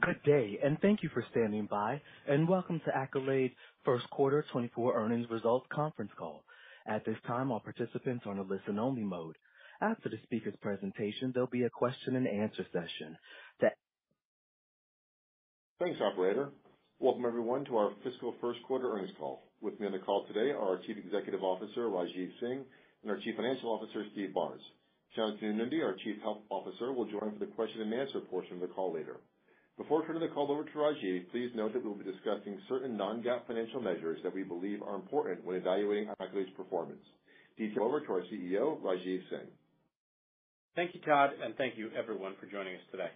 Good day, and thank you for standing by, and welcome to Accolade First Quarter 2024 Earnings Results Conference Call. At this time, all participants are on a listen-only mode. After the speaker's presentation, there'll be a question-and-answer session. Thanks, operator. Welcome everyone to our fiscal first quarter earnings call. With me on the call today are our Chief Executive Officer, Rajeev Singh, and our Chief Financial Officer, Steve Barnes. Shantanu Nundy, our Chief Health Officer, will join for the question-and-answer portion of the call later. Before turning the call over to Rajeev, please note that we'll be discussing certain non-GAAP financial measures that we believe are important when evaluating Accolade's performance. Over to our CEO, Rajeev Singh. Thank you, Todd, and thank you everyone for joining us today.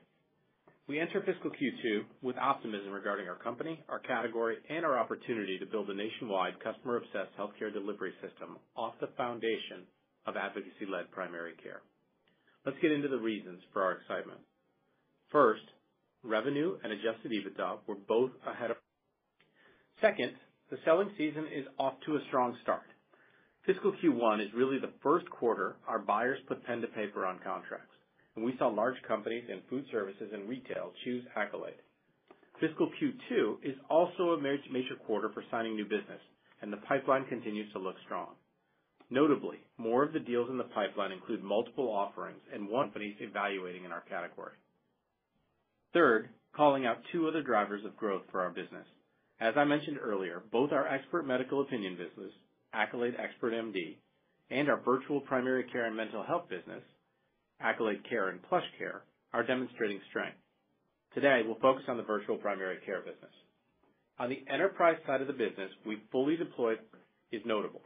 We enter fiscal Q2 with optimism regarding our company, our category, and our opportunity to build a nationwide customer-obsessed healthcare delivery system off the foundation of advocacy-led primary care. Let's get into the reasons for our excitement. First, revenue and adjusted EBITDA were both ahead of. Second, the selling season is off to a strong start. Fiscal Q1 is really the first quarter our buyers put pen to paper on contracts, and we saw large companies in food services and retail choose Accolade. Fiscal Q2 is also a major quarter for signing new business, and the pipeline continues to look strong. Notably, more of the deals in the pipeline include multiple offerings and one company evaluating in our category. Third, calling out two other drivers of growth for our business. As I mentioned earlier, both our expert medical opinion business, Accolade Expert MD, and our virtual primary care and mental health business, Accolade Care and PlushCare, are demonstrating strength. Today, we'll focus on the virtual primary care business. On the enterprise side of the business, we fully deployed is notable.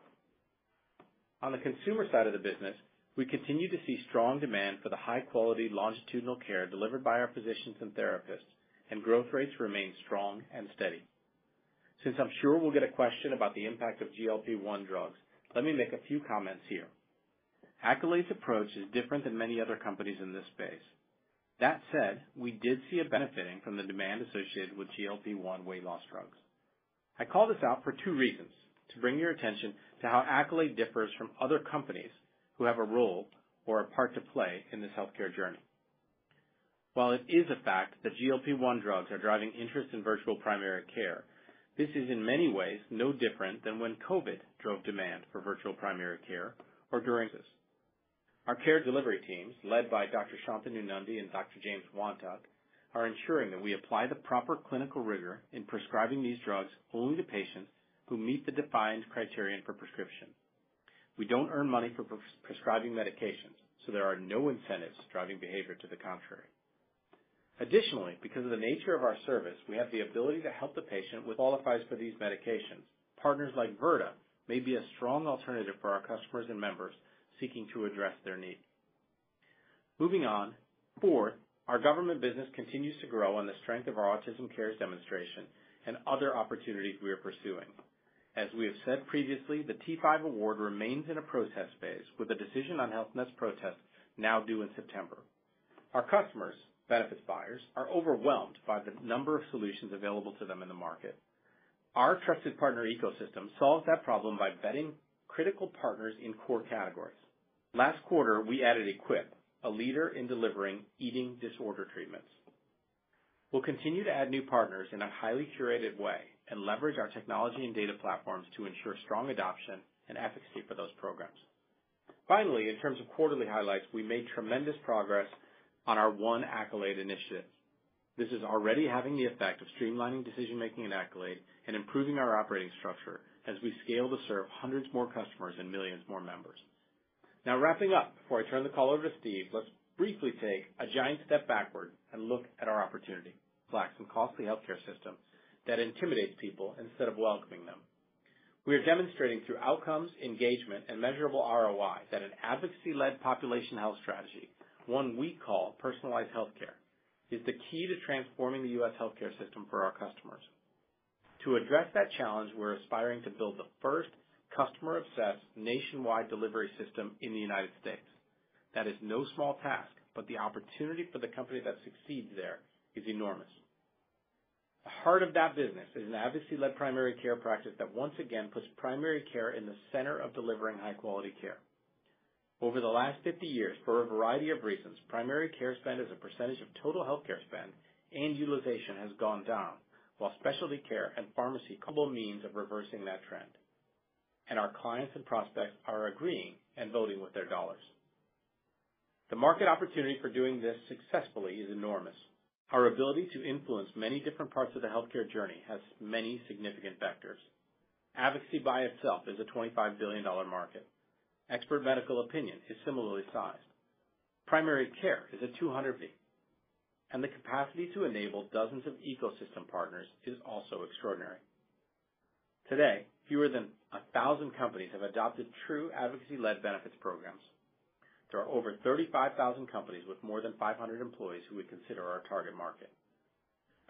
On the consumer side of the business, we continue to see strong demand for the high-quality longitudinal care delivered by our physicians and therapists, and growth rates remain strong and steady. Since I'm sure we'll get a question about the impact of GLP-1 drugs, let me make a few comments here. Accolade's approach is different than many other companies in this space. That said, we did see a benefiting from the demand associated with GLP-1 weight loss drugs. I call this out for two reasons: to bring your attention to how Accolade differs from other companies who have a role or a part to play in this healthcare journey. While it is a fact that GLP-1 drugs are driving interest in virtual primary care, this is in many ways no different than when COVID drove demand for virtual primary care or during this. Our care delivery teams, led by Dr. Shantanu Nundy and Dr. James Wantuck, are ensuring that we apply the proper clinical rigor in prescribing these drugs only to patients who meet the defined criterion for prescription. We don't earn money for prescribing medications, so there are no incentives driving behavior to the contrary. Additionally, because of the nature of our service, we have the ability to help the patient with qualifies for these medications. Partners like Virta may be a strong alternative for our customers and members seeking to address their need. Moving on. Fourth, our government business continues to grow on the strength of our Autism Cares demonstration and other opportunities we are pursuing. As we have said previously, the T5 award remains in a protest phase, with a decision on Health Net's protest now due in September. Our customers, benefits buyers, are overwhelmed by the number of solutions available to them in the market. Our trusted partner ecosystem solves that problem by vetting critical partners in core categories. Last quarter, we added Equip, a leader in delivering eating disorder treatments. We'll continue to add new partners in a highly curated way and leverage our technology and data platforms to ensure strong adoption and efficacy for those programs. Finally, in terms of quarterly highlights, we made tremendous progress on our One Accolade initiative. This is already having the effect of streamlining decision-making in Accolade and improving our operating structure as we scale to serve hundreds more customers and millions more members. Now, wrapping up, before I turn the call over to Steve, let's briefly take a giant step backward and look at our opportunity. Complex and costly healthcare system that intimidates people instead of welcoming them. We are demonstrating through outcomes, engagement, and measurable ROI, that an advocacy-led population health strategy, one we call personalized healthcare, is the key to transforming the U.S. healthcare system for our customers. To address that challenge, we're aspiring to build the first customer-obsessed nationwide delivery system in the United States. That is no small task, but the opportunity for the company that succeeds there is enormous. The heart of that business is an advocacy-led primary care practice that once again puts primary care in the center of delivering high-quality care. Over the last 50 years, for a variety of reasons, primary care spend as a percentage of total healthcare spend and utilization has gone down, while specialty care and pharmacy means of reversing that trend. And our clients and prospects are agreeing and voting with their dollars. The market opportunity for doing this successfully is enormous. Our ability to influence many different parts of the healthcare journey has many significant vectors. Advocacy by itself is a $25 billion market. Expert medical opinion is similarly sized. Primary care is a 200 billion, and the capacity to enable dozens of ecosystem partners is also extraordinary. Today, fewer than 1,000 companies have adopted true advocacy-led benefits programs. There are over 35,000 companies with more than 500 employees who we consider our target market.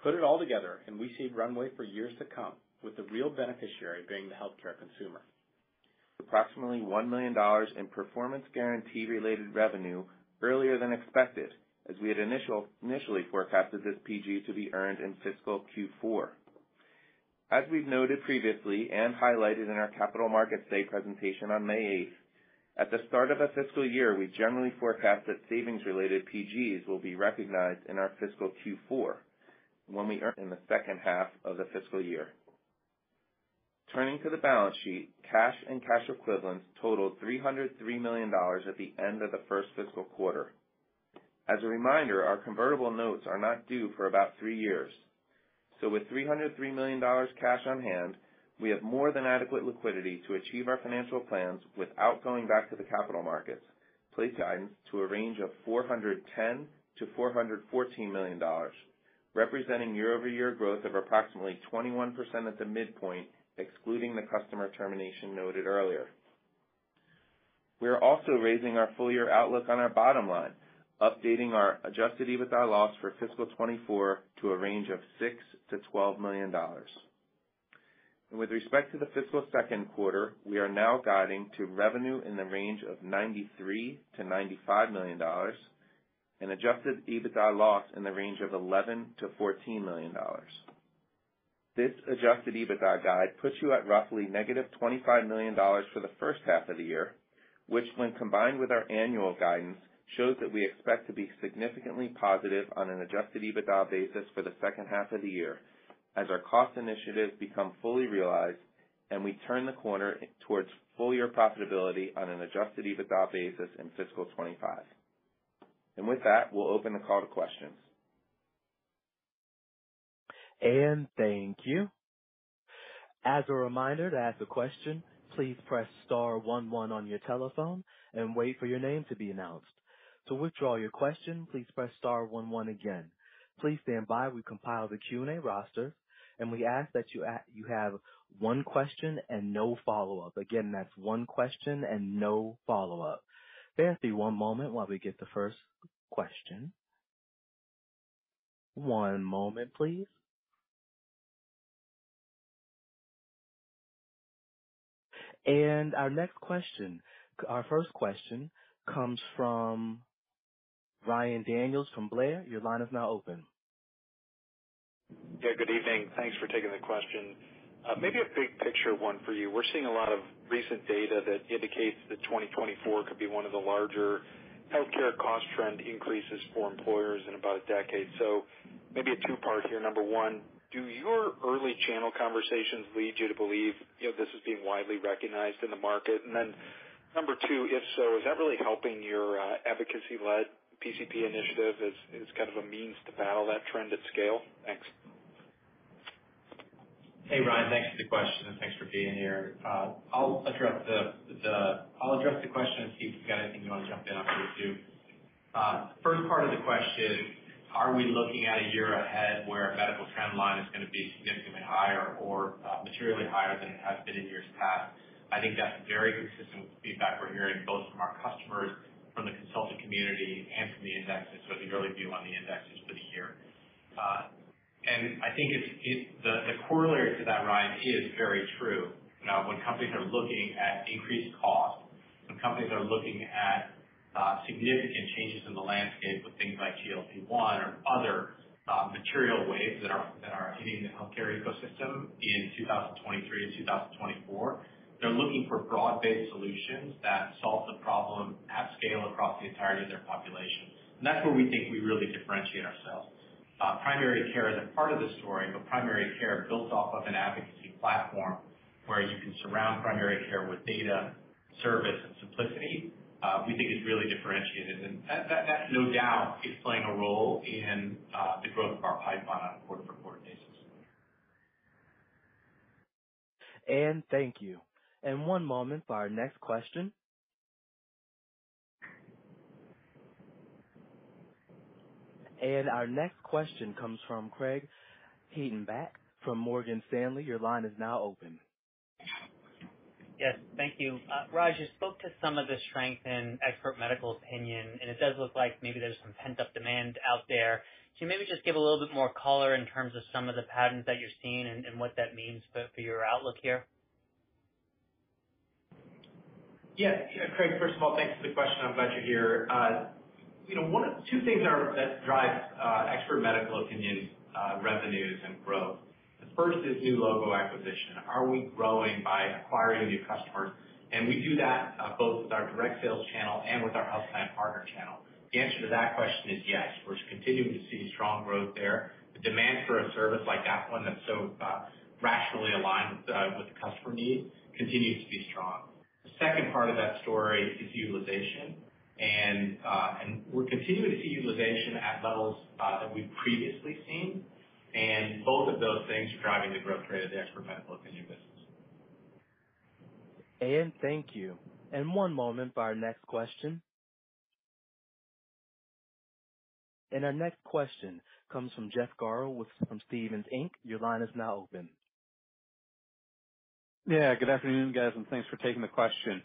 Put it all together, and we see runway for years to come, with the real beneficiary being the healthcare consumer. Approximately $1 million in performance guarantee-related revenue earlier than expected, as we had initial initially forecasted this PG to be earned in fiscal Q4. As we've noted previously and highlighted in our Capital Markets Day presentation on May 8th, at the start of a fiscal year, we generally forecast that savings-related PGs will be recognized in our fiscal Q4, when we earn in the second half of the fiscal year. Turning to the balance sheet, cash and cash equivalents totaled $303 million at the end of the first fiscal quarter. As a reminder, our convertible notes are not due for about three years. So with $303 million cash on hand, we have more than adequate liquidity to achieve our financial plans without going back to the capital markets, place guidance to a range of $410 million-$414 million, representing year-over-year growth of approximately 21% at the midpoint, excluding the customer termination noted earlier. We are also raising our full year outlook on our bottom line, updating our adjusted EBITDA loss for fiscal 2024 to a range of $6 million-$12 million. With respect to the fiscal second quarter, we are now guiding to revenue in the range of $93 million-$95 million and adjusted EBITDA loss in the range of $11 million-$14 million. This adjusted EBITDA guide puts you at roughly -$25 million for the first half of the year, which, when combined with our annual guidance, shows that we expect to be significantly positive on an adjusted EBITDA basis for the second half of the year, as our cost initiatives become fully realized and we turn the corner towards full year profitability on an adjusted EBITDA basis in fiscal 2025. With that, we'll open the call to questions. And thank you. As a reminder, to ask a question, please press star one one on your telephone and wait for your name to be announced. To withdraw your question, please press star one one again. Please stand by. We compile the Q&A roster, and we ask that you you have one question and no follow-up. Again, that's one question and no follow-up. Bear with me one moment while we get the first question. One moment, please. And our next question, our first question comes from Ryan Daniels from Blair. Your line is now open. Yeah, good evening. Thanks for taking the question. Uh, maybe a big picture one for you. We're seeing a lot of recent data that indicates that 2024 could be one of the larger healthcare cost trend increases for employers in about a decade. So maybe a two-part here. Number one, do your early channel conversations lead you to believe, you know, this is being widely recognized in the market? And then number two, if so, is that really helping your uh, advocacy-led PCP initiative as kind of a means to battle that trend at scale? Thanks. Hey, Ryan, thanks for the question, and thanks for being here. Uh, I'll address the the question and see if you've got anything you want to jump in on here, too. Uh, first part of the question, are we looking at a year ahead where medical trend line is gonna be significantly higher or uh, materially higher than it has been in years past? I think that's very consistent with the feedback we're hearing, both from our customers, from the consultant community, and from the indexes, so the early view on the indexes for the year. And I think the corollary to that, Ryan, is very true. Now, when companies are looking at increased cost, when companies are looking at uh, significant changes in the landscape with things like GLP-1 or other uh, material waves that are that are hitting the healthcare ecosystem in 2023 and 2024, they're looking for broad-based solutions that solve the problem at scale across the entirety of their population. And that's where we think we really differentiate ourselves. Uh, primary care is a part of the story, but primary care built off of an advocacy platform where you can surround primary care with data, service, and simplicity, uh, we think is really differentiated. And that no doubt is playing a role in uh, the growth of our pipeline on a quarter-over-quarter basis. And Thank you. And one moment for our next question. And our next question comes from Craig Hettenbach from Morgan Stanley. Your line is now open. Yes, thank you. Uh, Raj, you spoke to some of the strength in expert medical opinion, and it does look like maybe there's some pent-up demand out there. Can you maybe just give a little bit more color in terms of some of the patterns that you're seeing and what that means for your outlook here? Yeah. Craig, first of all, thanks for the question. I'm glad you're here. Uh, you know, two things that drive uh, expert medical opinion uh, revenues and growth. The first is new logo acquisition. Are we growing by acquiring new customers? And we do that both with our direct sales channel and with our health plan partner channel. The answer to that question is yes. We're continuing to see strong growth there. The demand for a service like that one that's so rationally aligned with the customer need continues to be strong. The second part of that story is utilization. And uh and we're continuing to see utilization at levels that we've previously seen, and both of those things are driving the growth rate of the expert medical opinion business. Thank you. And one moment for our next question. And our next question comes from Jeff Garro from Stephens Inc. Your line is now open. Yeah, good afternoon, guys, and thanks for taking the question.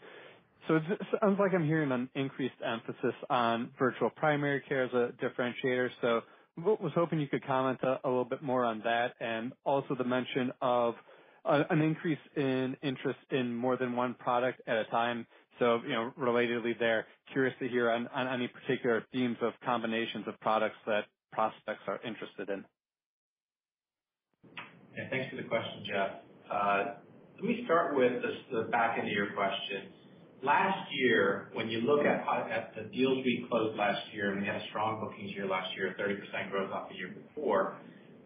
So it sounds like I'm hearing an increased emphasis on virtual primary care as a differentiator. So was hoping you could comment a little bit more on that, and also the mention of an increase in interest in more than one product at a time. So, you know, relatedly there, curious to hear on any particular themes of combinations of products that prospects are interested in. Yeah, thanks for the question, Jeff. Uh, Let me start with the back end of your question. Last year, when you look at the deals we closed last year, and we had a strong bookings year last year, 30% growth off the year before,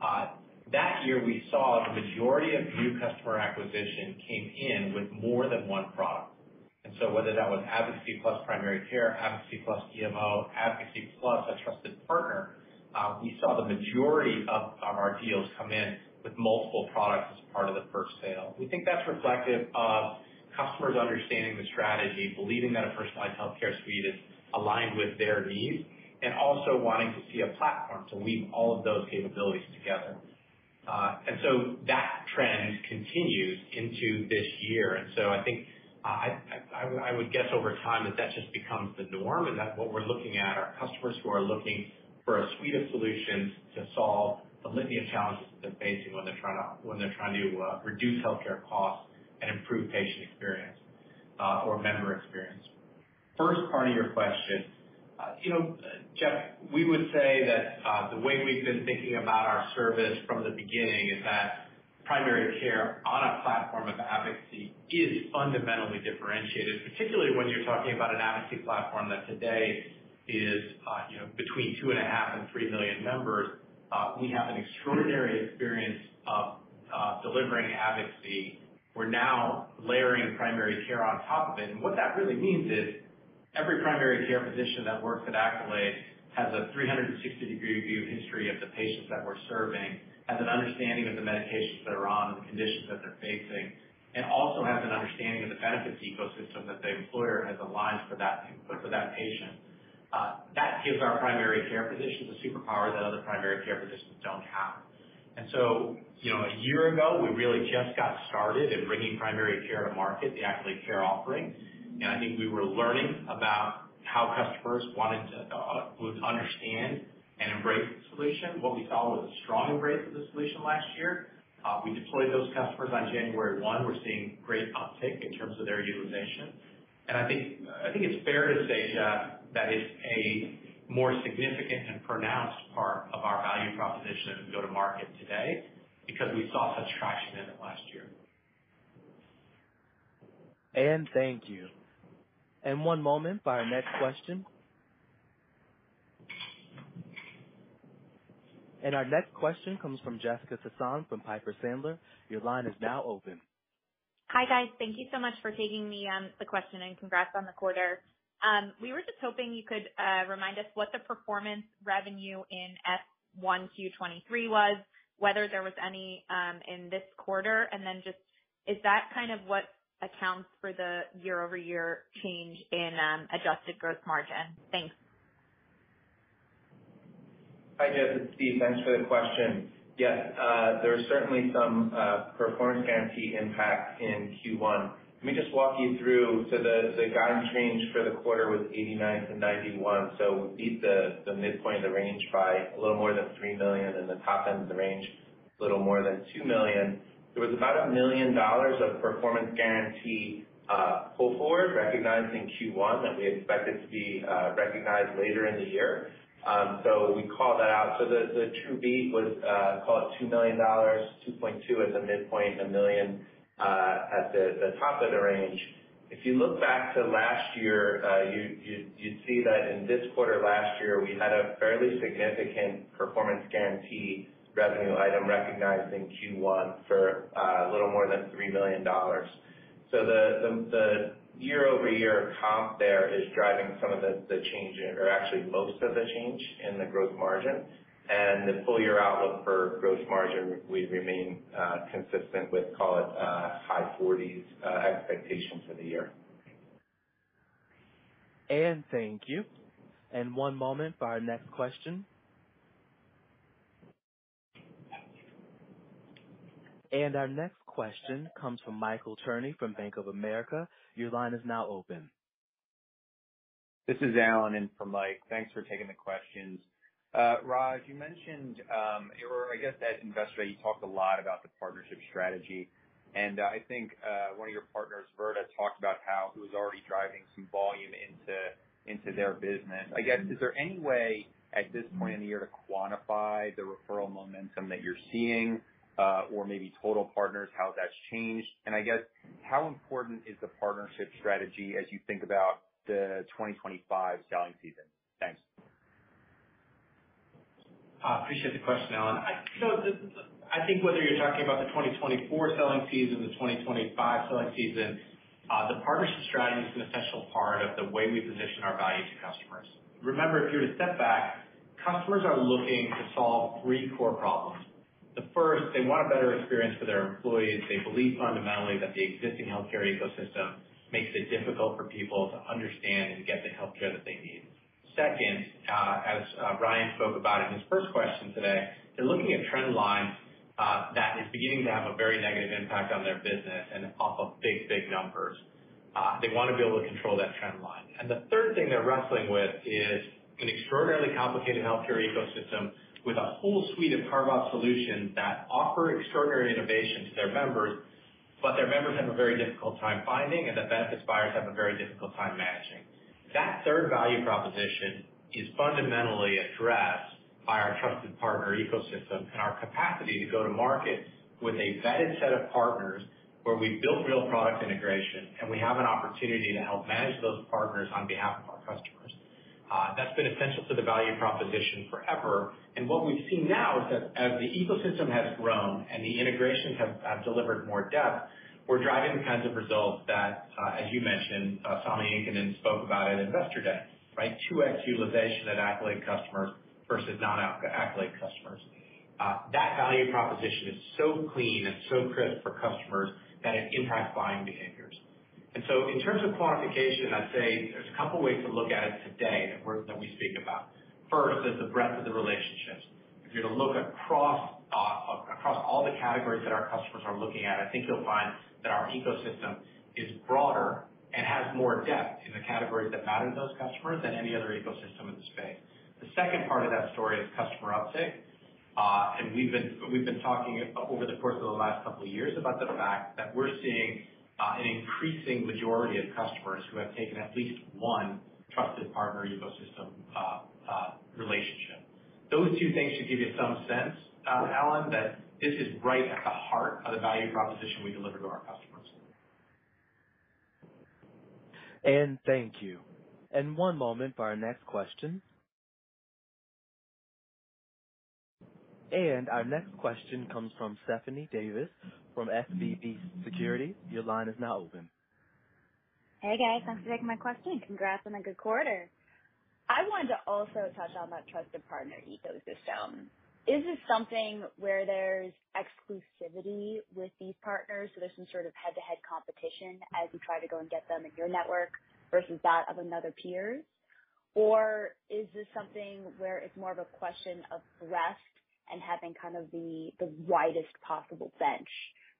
uh that year we saw the majority of new customer acquisition came in with more than one product. And so whether that was advocacy plus primary care, advocacy plus EMO, advocacy plus a trusted partner, uh, we saw the majority of our deals come in with multiple products as part of the first sale. We think that's reflective of customers understanding the strategy, believing that a personalized healthcare suite is aligned with their needs, and also wanting to see a platform to weave all of those capabilities together. And so that trend continues into this year. And so I think I would guess over time that that just becomes the norm, and that what we're looking at are customers who are looking for a suite of solutions to solve the litany of challenges that they're facing when they're trying to when they're trying to uh, reduce healthcare costs and improve patient experience uh, or member experience. First part of your question, uh, you know, Jeff, we would say that the way we've been thinking about our service from the beginning is that primary care on a platform of advocacy is fundamentally differentiated, particularly when you're talking about an advocacy platform that today is, you know, between 2.5 and 3 million members. Uh, we have an extraordinary experience of uh, delivering advocacy. We're now layering primary care on top of it. And what that really means is every primary care physician that works at Accolade has a 360-degree view history of the patients that we're serving, has an understanding of the medications that are on, and the conditions that they're facing, and also has an understanding of the benefits ecosystem that the employer has aligned for that for that patient. That gives our primary care physicians a superpower that other primary care physicians don't have. And so, you know, a year ago, we really just got started in bringing primary care to market, the Accolade Care offering. And I think we were learning about how customers wanted to would understand and embrace the solution. What we saw was a strong embrace of the solution last year. Uh we deployed those customers on January 1. We're seeing great uptick in terms of their utilization. And I think I think it's fair to say, Jeff, that it's a more significant and pronounced part of our value proposition as we go to market today because we saw such traction in it last year. And thank you. And one moment for our next question. And our next question comes from Jessica Tassan from Piper Sandler. Your line is now open. Hi, guys. Thank you so much for taking the um the question, and congrats on the quarter. Um, we were just hoping you could uh, remind us what the performance revenue in F1 Q23 was, whether there was any um, in this quarter, and then just is that kind of what accounts for the year-over-year change in um, adjusted gross margin? Thanks. Hi, Jess, it's Steve. Thanks for the question. Yes, uh, there was certainly some uh, performance guarantee impact in Q1. Let me just walk you through. So the the guidance range for the quarter was $89-$91, We beat the the midpoint of the range by a little more than 3 million, and the top end of the range, a little more than 2 million. There was about $1 million of performance guarantee uh pull forward, recognized in Q1, that we expected to be uh recognized later in the year. Um so we called that out. So the the true beat was uh call it $2 million, $2.2 million at the midpoint, $1 million at the top of the range. If you look back to last year, uh you'd see that in this quarter last year, we had a fairly significant performance guarantee revenue item recognized in Q1 for a little more than $3 million. So the the year-over-year comp there is driving some of the change, or actually most of the change in the growth margin. And the full year outlook for gross margin, we remain uh, consistent with, call it, uh, high 40s uh, expectation for the year. And thank you. And one moment for our next question. And our next question comes from Michael Cherny from Bank of America. Your line is now open. This is Alan in for Mike. Thanks for taking the questions. Raj, you mentioned, um, or I guess at Investor Day, you talked a lot about the partnership strategy, and I think uh, one of your partners, Virta, talked about how it was already driving some volume into into their business. I guess, is there any way at this point in the year to quantify the referral momentum that you're seeing, uh, or maybe total partners, how that's changed? And I guess, how important is the partnership strategy as you think about the 2025 selling season? Thanks. I appreciate the question, Alan. I think whether you're talking about the 2024 selling season, the 2025 selling season, uh, the partnership strategy is an essential part of the way we position our value to customers. Remember, if you were to step back, customers are looking to solve three core problems. The first, they want a better experience for their employees. They believe fundamentally that the existing healthcare ecosystem makes it difficult for people to understand and get the healthcare that they need. Second, uh, as uh, Ryan spoke about in his first question today, they're looking at trend lines uh, that is beginning to have a very negative impact on their business and off of big, big numbers. They want to be able to control that trend line. And the third thing they're wrestling with is an extraordinarily complicated healthcare ecosystem with a whole suite of carve-out solutions that offer extraordinary innovation to their members, but their members have a very difficult time finding, and the benefits buyers have a very difficult time managing. That third value proposition is fundamentally addressed by our trusted partner ecosystem and our capacity to go to market with a vetted set of partners, where we've built real product integration, and we have an opportunity to help manage those partners on behalf of our customers. Uh, that's been essential to the value proposition forever. And what we've seen now is that as the ecosystem has grown and the integrations have delivered more depth, we're driving the kinds of results that, Uh, as you mentioned, uh, Sami Inkinen spoke about at Investor Day, right? 2x utilization at Accolade customers versus non-Accolade customers. Uh, that value proposition is so clean and so crisp for customers that it impacts buying behaviors. And so in terms of quantification, I'd say there's a couple ways to look at it today that we speak about. First, is the breadth of the relationships. If you're to look across across all the categories that our customers are looking at, I think you'll find that our ecosystem is broader and has more depth in the categories that matter to those customers than any other ecosystem in the space. The second part of that story is customer uptake. Uh, and we've been we've been talking over the course of the last couple of years about the fact that we're seeing uh, an increasing majority of customers who have taken at least one trusted partner ecosystem uh, relationship. Those two things should give you some sense, Alan, that this is right at the heart of the value proposition we deliver to our customers. And thank you. And one moment for our next question. And our next question comes from Stephanie Davis from SVB Securities. Your line is now open. Hey, guys. Thanks for taking my question. Congrats on a good quarter. I wanted to also touch on that trusted partner ecosystem. Is this something where there's exclusivity with these partners, so there's some sort of head-to-head competition as you try to go and get them in your network versus that of another peers? Or is this something where it's more of a question of breadth and having kind of the widest possible bench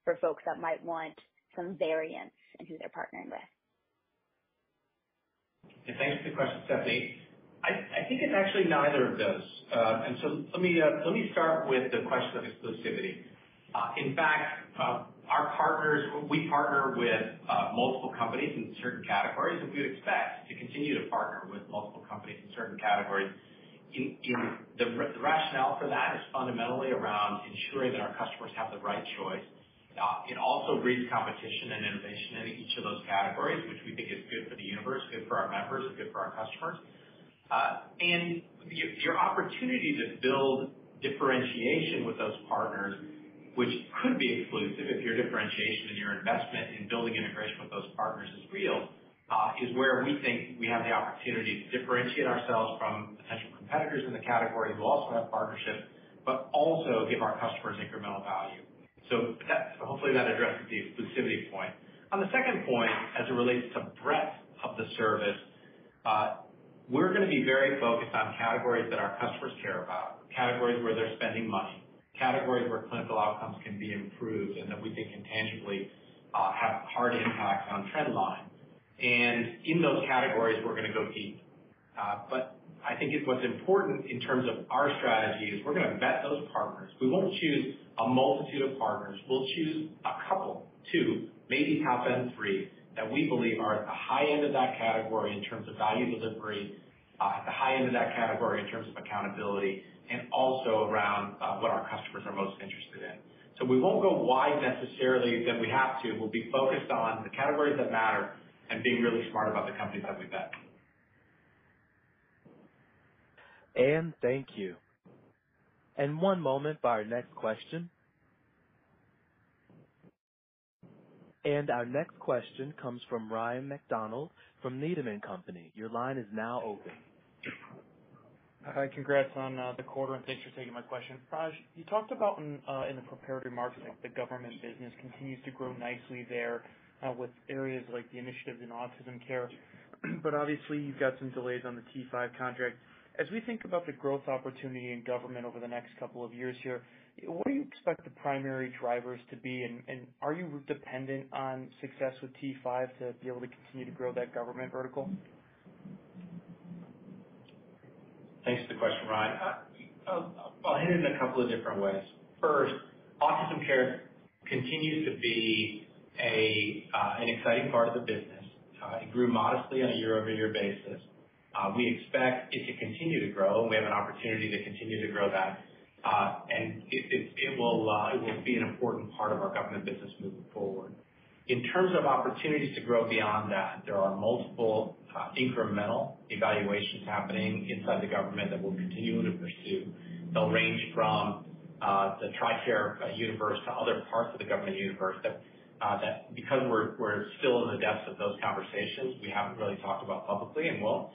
for folks that might want some variance in who they're partnering with? Thanks for the question, Stephanie. I think it's actually neither of those. Uh and so let me uh let me start with the question of exclusivity. In fact, our partners, we partner with multiple companies in certain categories, and we would expect to continue to partner with multiple companies in certain categories. The rationale for that is fundamentally around ensuring that our customers have the right choice. It also breeds competition and innovation in each of those categories, which we think is good for the universe, good for our members, and good for our customers. Your your opportunity to build differentiation with those partners, which could be exclusive if your differentiation and your investment in building integration with those partners is real, uh, is where we think we have the opportunity to differentiate ourselves from potential competitors in the category who also have partnerships, but also give our customers incremental value. So hopefully that addresses the exclusivity point. On the second point, as it relates to breadth of the service, we're gonna be very focused on categories that our customers care about, categories where they're spending money, categories where clinical outcomes can be improved and that we think can tangibly uh have hard impacts on trend line. And in those categories, we're gonna go deep. Uh but I think what's important in terms of our strategy is we're gonna vet those partners. We won't choose a multitude of partners. We'll choose a couple, two, maybe top end three, that we believe are at the high end of that category in terms of value delivery, uh, at the high end of that category in terms of accountability, and also around uh, what our customers are most interested in. So we won't go wide necessarily than we have to. We'll be focused on the categories that matter and being really smart about the companies that we bet. vet. Thank you. And one moment for our next question. And our next question comes from Ryan MacDonald from Needham & Company. Your line is now open. Hi, congrats on uh, the quarter, and thanks for taking my question. Raj, you talked about in uh, the prepared remarks, like the government business continues to grow nicely there, uh, with areas like the initiatives in autism care. But obviously you've got some delays on the T5 contract. As we think about the growth opportunity in government over the next couple of years here, what expect the primary drivers to be? And are you dependent on success with T5 to be able to continue to grow that government vertical? Thanks for the question, Ryan. I'll hit it in a couple of different ways. First, autism care continues to be a uh, an exciting part of the business. Uh, it grew modestly on a year-over-year basis. Uh, we expect it to continue to grow, and we have an opportunity to continue to grow that. And it will uh it will be an important part of our government business moving forward. In terms of opportunities to grow beyond that, there are multiple incremental evaluations happening inside the government that we'll continue to pursue. They'll range from uh the TRICARE universe to other parts of the government universe that uh that because we're we're still in the depths of those conversations, we haven't really talked about publicly and won't.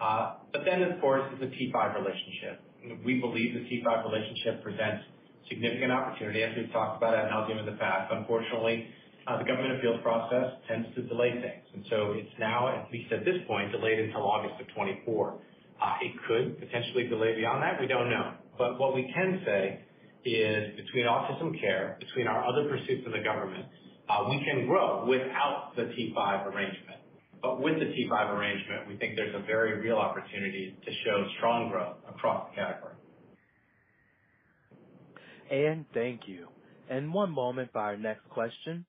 Of course, is the T5 relationship. We believe the T5 relationship presents significant opportunity, as we've talked about ad nauseam in the past. Unfortunately, uh, the government appeals process tends to delay things. And so it's now, at least at this point, delayed until August of 2024. Uh, it could potentially delay beyond that. We don't know. But what we can say is between autism care, between our other pursuits in the government, uh, we can grow without the T5 arrangement. But with the T5 arrangement, we think there's a very real opportunity to show strong growth across the category. And thank you. And one moment for our next question.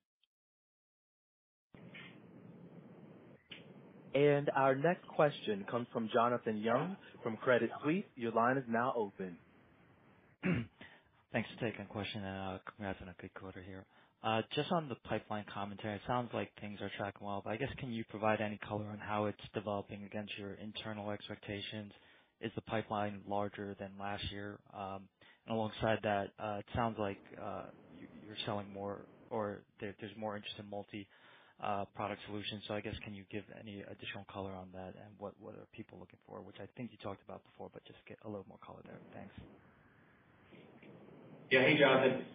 And our next question comes from Jonathan Yong from Credit Suisse. Your line is now open. Thanks for taking the question, and uh, congrats on a good quarter here. Uh, just on the pipeline commentary, it sounds like things are tracking well, but I guess, can you provide any color on how it's developing against your internal expectations? Is the pipeline larger than last year? Um and alongside that, uh, it sounds like uh, you're selling more or there's more interest in multi-product solutions. So I guess, can you give any additional color on that and what are people looking for? Which I think you talked about before, but just get a little more color there. Thanks. Yeah. Hey, Jonathan.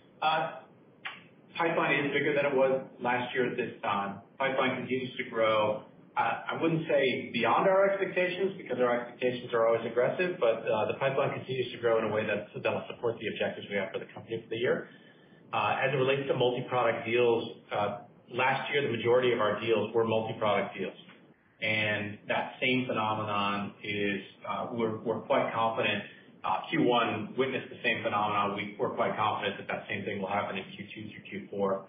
Pipeline is bigger than it was last year at this time. Pipeline continues to grow. I wouldn't say beyond our expectations because our expectations are always aggressive, but uh, the pipeline continues to grow in a way that'll support the objectives we have for the company for the year. Uh, as it relates to multi-product deals, uh, last year, the majority of our deals were multi-product deals. And that same phenomenon is, we're quite confident, Q1 witnessed the same phenomenon. We're quite confident that that same thing will happen in Q2 through Q4.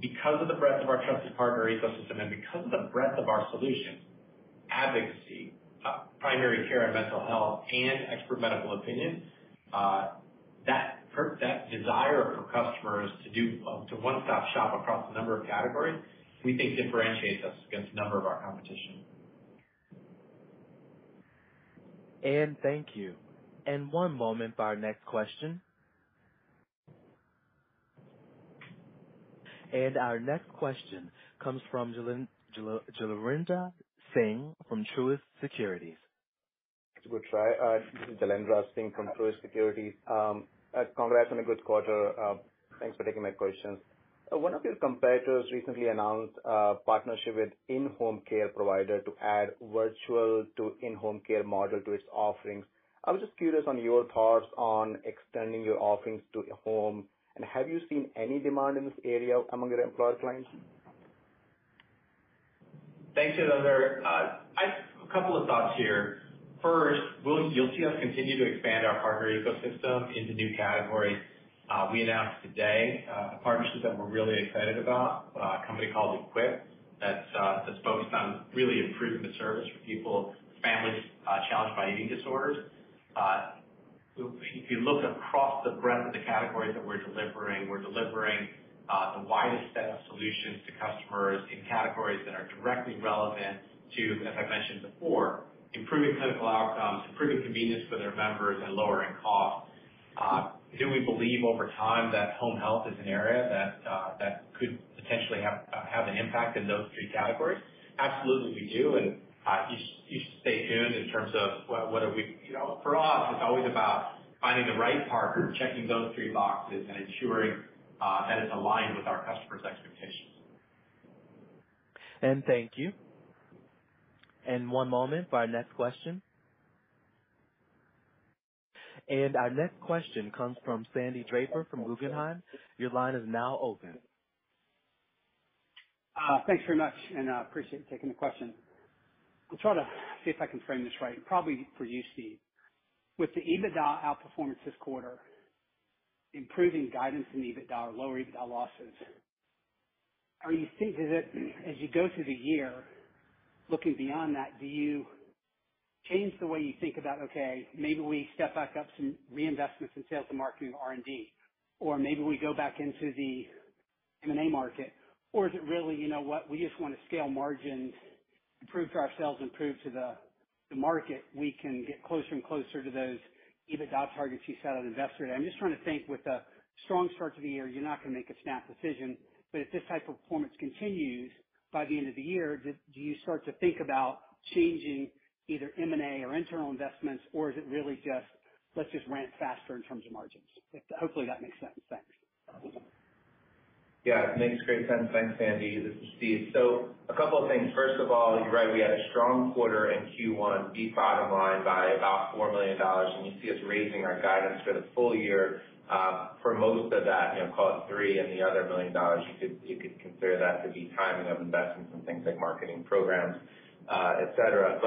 Because of the breadth of our trusted partner ecosystem and because of the breadth of our solutions, advocacy, primary care and mental health, and expert medical opinion, uh that that desire for customers to do um to one-stop shop across a number of categories, we think differentiates us against a number of our competition. And thank you. And one moment for our next question. And our next question comes from Jailendra Singh from Truist Securities. It's a good try. Uh, this is Jailendra Singh from Truist Securities. Um, uh, congrats on a good quarter. Uh, thanks for taking my questions. Uh, one of your competitors recently announced a partnership with in-home care provider to add virtual to in-home care model to its offerings. I was just curious on your thoughts on extending your offerings to home, and have you seen any demand in this area among your employer clients? Thanks, Jailendra. Uh, a couple of thoughts here. First, you'll see us continue to expand our partner ecosystem into new categories. Uh, we announced today uh, a partnership that we're really excited about, uh, a company called Equip, that's focused on really improving the service for people, families challenged by eating disorders. Uh if you look across the breadth of the categories that we're delivering, we're delivering uh the widest set of solutions to customers in categories that are directly relevant to, as I mentioned before, improving clinical outcomes, improving convenience for their members, and lowering costs. Do we believe over time that home health is an area that uh that could potentially have uh have an impact in those three categories? Absolutely, we do. And uh you should stay tuned in terms of whether we. You know, for us, it's always about finding the right partner, checking those three boxes, and ensuring uh that it's aligned with our customers' expectations. And thank you. And one moment for our next question. And our next question comes from Sandy Draper from Guggenheim. Your line is now open. Uh, thanks very much, and I appreciate you taking the question. I'll try to see if I can frame this right, probably for you, Steve. With the EBITDA outperformance this quarter, improving guidance in EBITDA or lower EBITDA losses, are you thinking that as you go through the year, looking beyond that, do you change the way you think about, okay, maybe we step back up some reinvestments in sales and marketing R&D, or maybe we go back into the M&A market? Or is it really, you know what, we just wanna scale margins, improve to ourselves, improve to the the market, we can get closer and closer to those EBITDA targets you set on Investor Day? I'm just trying to think with a strong start to the year, you're not gonna make a snap decision. But if this type of performance continues by the end of the year, do you start to think about changing either M&A or internal investments, or is it really just, let's just ramp faster in terms of margins? Hopefully that makes sense. Thanks. Yeah, it makes great sense. Thanks, Sandy. This is Steve. So a couple of things. First of all, you're right, we had a strong quarter in Q1, beat bottom line by about $4 million, and you see us raising our guidance for the full year, uh, for most of that, you know, call it $3 million, and the other $1 million, you could you could consider that to be timing of investments in things like marketing programs, uh, et cetera.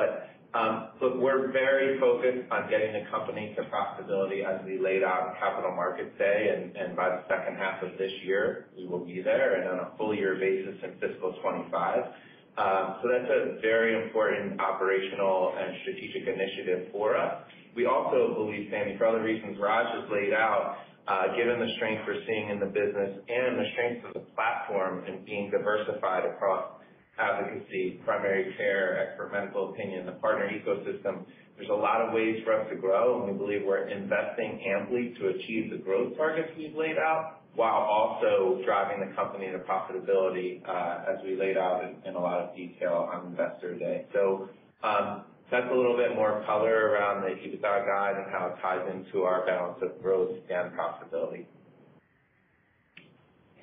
Um, look, we're very focused on getting the company to profitability as we laid out in Capital Markets Day, and by the second half of this year, we will be there and on a full year basis in fiscal 2025. Um, that's a very important operational and strategic initiative for us. We also believe, Sandy, for other reasons Raj has laid out, uh, given the strength we're seeing in the business and the strength of the platform and being diversified across advocacy, primary care, expert medical opinion, the partner ecosystem, There's a lot of ways for us to grow, and we believe we're investing amply to achieve the growth targets we've laid out, while also driving the company to profitability, uh, as we laid out in a lot of detail on Investor Day. So, um, that's a little bit more color around the EBITDA guide and how it ties into our balance of growth and profitability.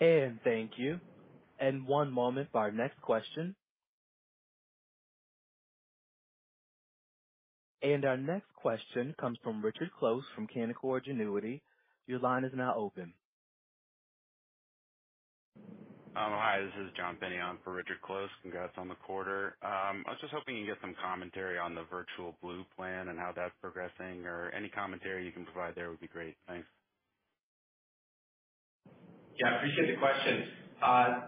And thank you. And one moment for our next question. And our next question comes from Richard Close from Canaccord Genuity. Your line is now open. Um, hi, this is John Pinney on for Richard Close. Congrats on the quarter. Um, I was just hoping you can get some commentary on the Virtual Blue plan and how that's progressing, or any commentary you can provide there would be great. Thanks. Yeah, appreciate the question. Uh,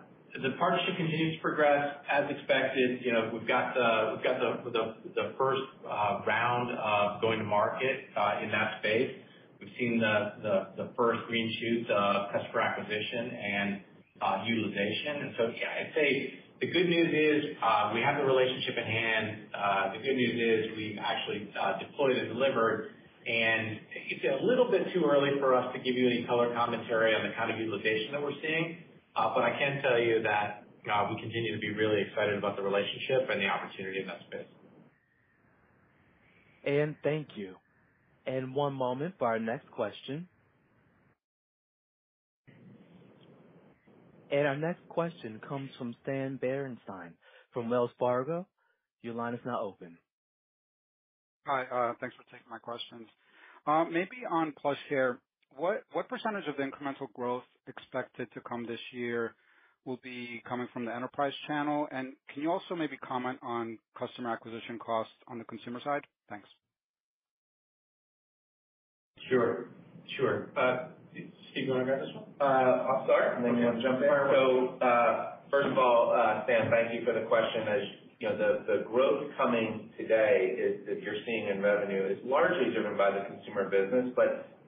The partnership continues to progress as expected. You know, we've got the first uh, round of going to market uh, in that space. We've seen the the first green shoots of customer acquisition and uh, utilization. And so yeah, I'd say the good news is we have the relationship in hand. The good news is we've actually deployed and delivered, and it's a little bit too early for us to give you any color commentary on the kind of utilization that we're seeing. Uh, I can tell you that uh, we continue to be really excited about the relationship and the opportunity in that space. And thank you. And one moment for our next question. And our next question comes from Stan Berenshteyn from Wells Fargo. Your line is now open. Hi, uh, thanks for taking my questions. Um, maybe on PlushCare, what what percentage of the incremental growth expected to come this year will be coming from the enterprise channel? And can you also maybe comment on customer acquisition costs on the consumer side? Thanks. Sure. Sure. Uh, Steve, you want to grab this one? Uh, I'll start, and then you want to jump in. Uh, first of all, Stan, thank you for the question. As you know, the growth coming today is, that you're seeing in revenue, is largely driven by the consumer business.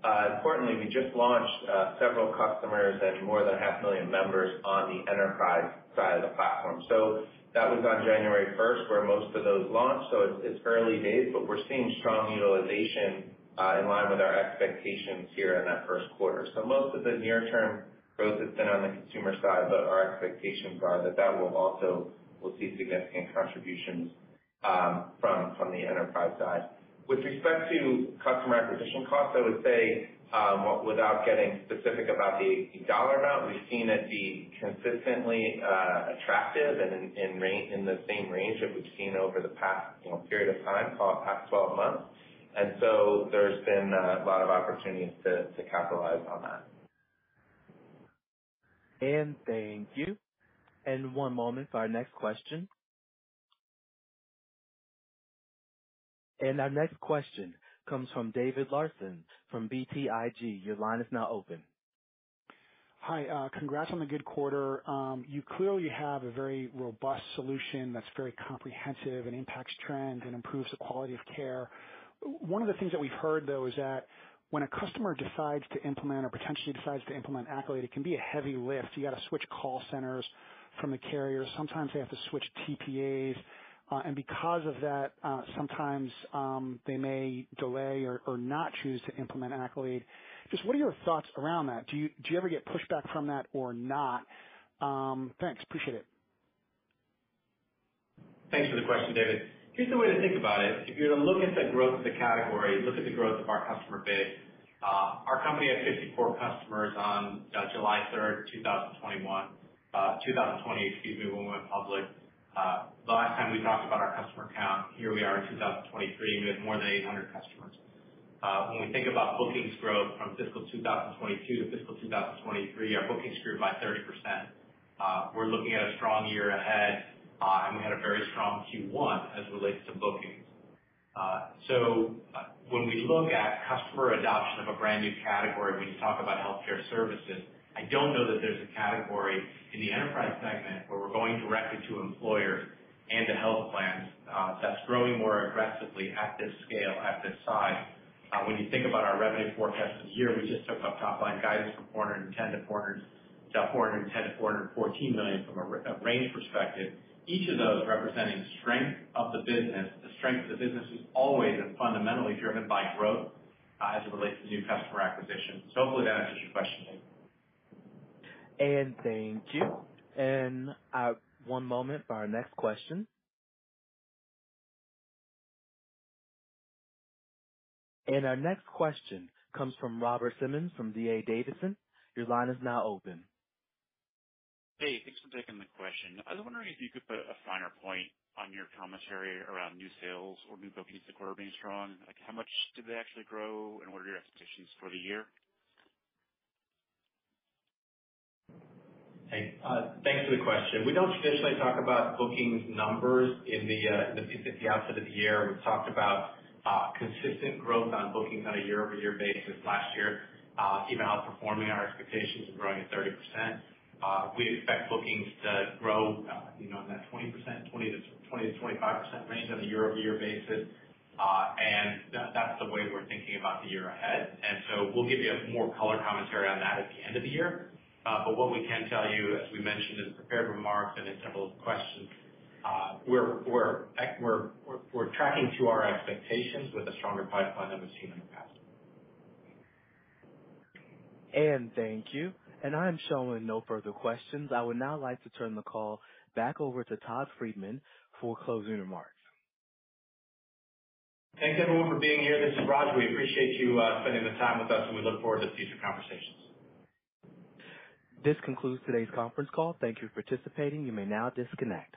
Importantly, we just launched uh several customers and more than 500,000 members on the enterprise side of the platform. So that was on January 1st, where most of those launched. So it's early days, but we're seeing strong utilization uh in line with our expectations here in that first quarter. So most of the near-term growth has been on the consumer side, but our expectations are that that will also will see significant contributions um from, from the enterprise side. With respect to customer acquisition costs, I would say, um, without getting specific about the dollar amount, we've seen it be consistently uh, attractive and in the same range that we've seen over the past, you know, period of time, call it past 12 months. And so there's been uh, a lot of opportunities to capitalize on that. And thank you. And one moment for our next question. And our next question comes from David Larsen from BTIG. Your line is now open. Hi, uh, congrats on the good quarter. Um, you clearly have a very robust solution that's very comprehensive and impacts trend and improves the quality of care. One of the things that we've heard, though, is that when a customer decides to implement or potentially decides to implement Accolade, it can be a heavy lift. You got to switch call centers from the carrier. Sometimes they have to switch TPAs, Uh, and because of that, uh, sometimes um, they may delay or not choose to implement Accolade. Just what are your thoughts around that? Do you do you ever get pushback from that or not? Um, thanks. Appreciate it. Thanks for the question, David. Here's the way to think about it. If you're to look at the growth of the category, look at the growth of our customer base. Uh, our company had 54 customers on July 3rd, 2021, 2020, excuse me, when we went public. The last time we talked about our customer count, here we are in 2023, we have more than 800 customers. When we think about bookings growth from fiscal 2022 to fiscal 2023, our bookings grew by 30%. We're looking at a strong year ahead, uh, and we had a very strong Q1 as it relates to bookings. Uh, so uh, when we look at customer adoption of a brand new category, when you talk about healthcare services, I don't know that there's a category in the enterprise segment where we're going directly to employers and to health plans, uh, that's growing more aggressively at this scale, at this size. Uh, when you think about our revenue forecast for the year, we just took up top line guidance from $410 million-$414 uh, million from a range perspective. each of those representing strength of the business. The strength of the business is always and fundamentally driven by growth, as it relates to new customer acquisition. So hopefully that answers your question, Dave. Thank you. And one moment for our next question. And our next question comes from Robert Simmons from D.A. Davidson. Your line is now open. Hey, thanks for taking the question. I was wondering if you could put a finer point on your commentary around new sales or new bookings this quarter being strong. Like, how much did they actually grow, and what are your expectations for the year? Hey, uh, thanks for the question. We don't traditionally talk about bookings numbers in the uh, at the outset of the year. We've talked about uh, consistent growth on bookings on a year-over-year basis last year, even outperforming our expectations and growing at 30%. We expect bookings to grow, you know, in that 20%-25% range on a year-over-year basis. And that's the way we're thinking about the year ahead. And so we'll give you more color commentary on that at the end of the year. But what we can tell you, as we mentioned in the prepared remarks and in several questions, uh we're we're we're we're we're tracking to our expectations with a stronger pipeline than we've seen in the past. And thank you. And I'm showing no further questions. I would now like to turn the call back over to Todd Friedman for closing remarks. Thanks, everyone, for being here. This is Raj. We appreciate you spending the time with us, and we look forward to future conversations. This concludes today's conference call. Thank you for participating. You may now disconnect.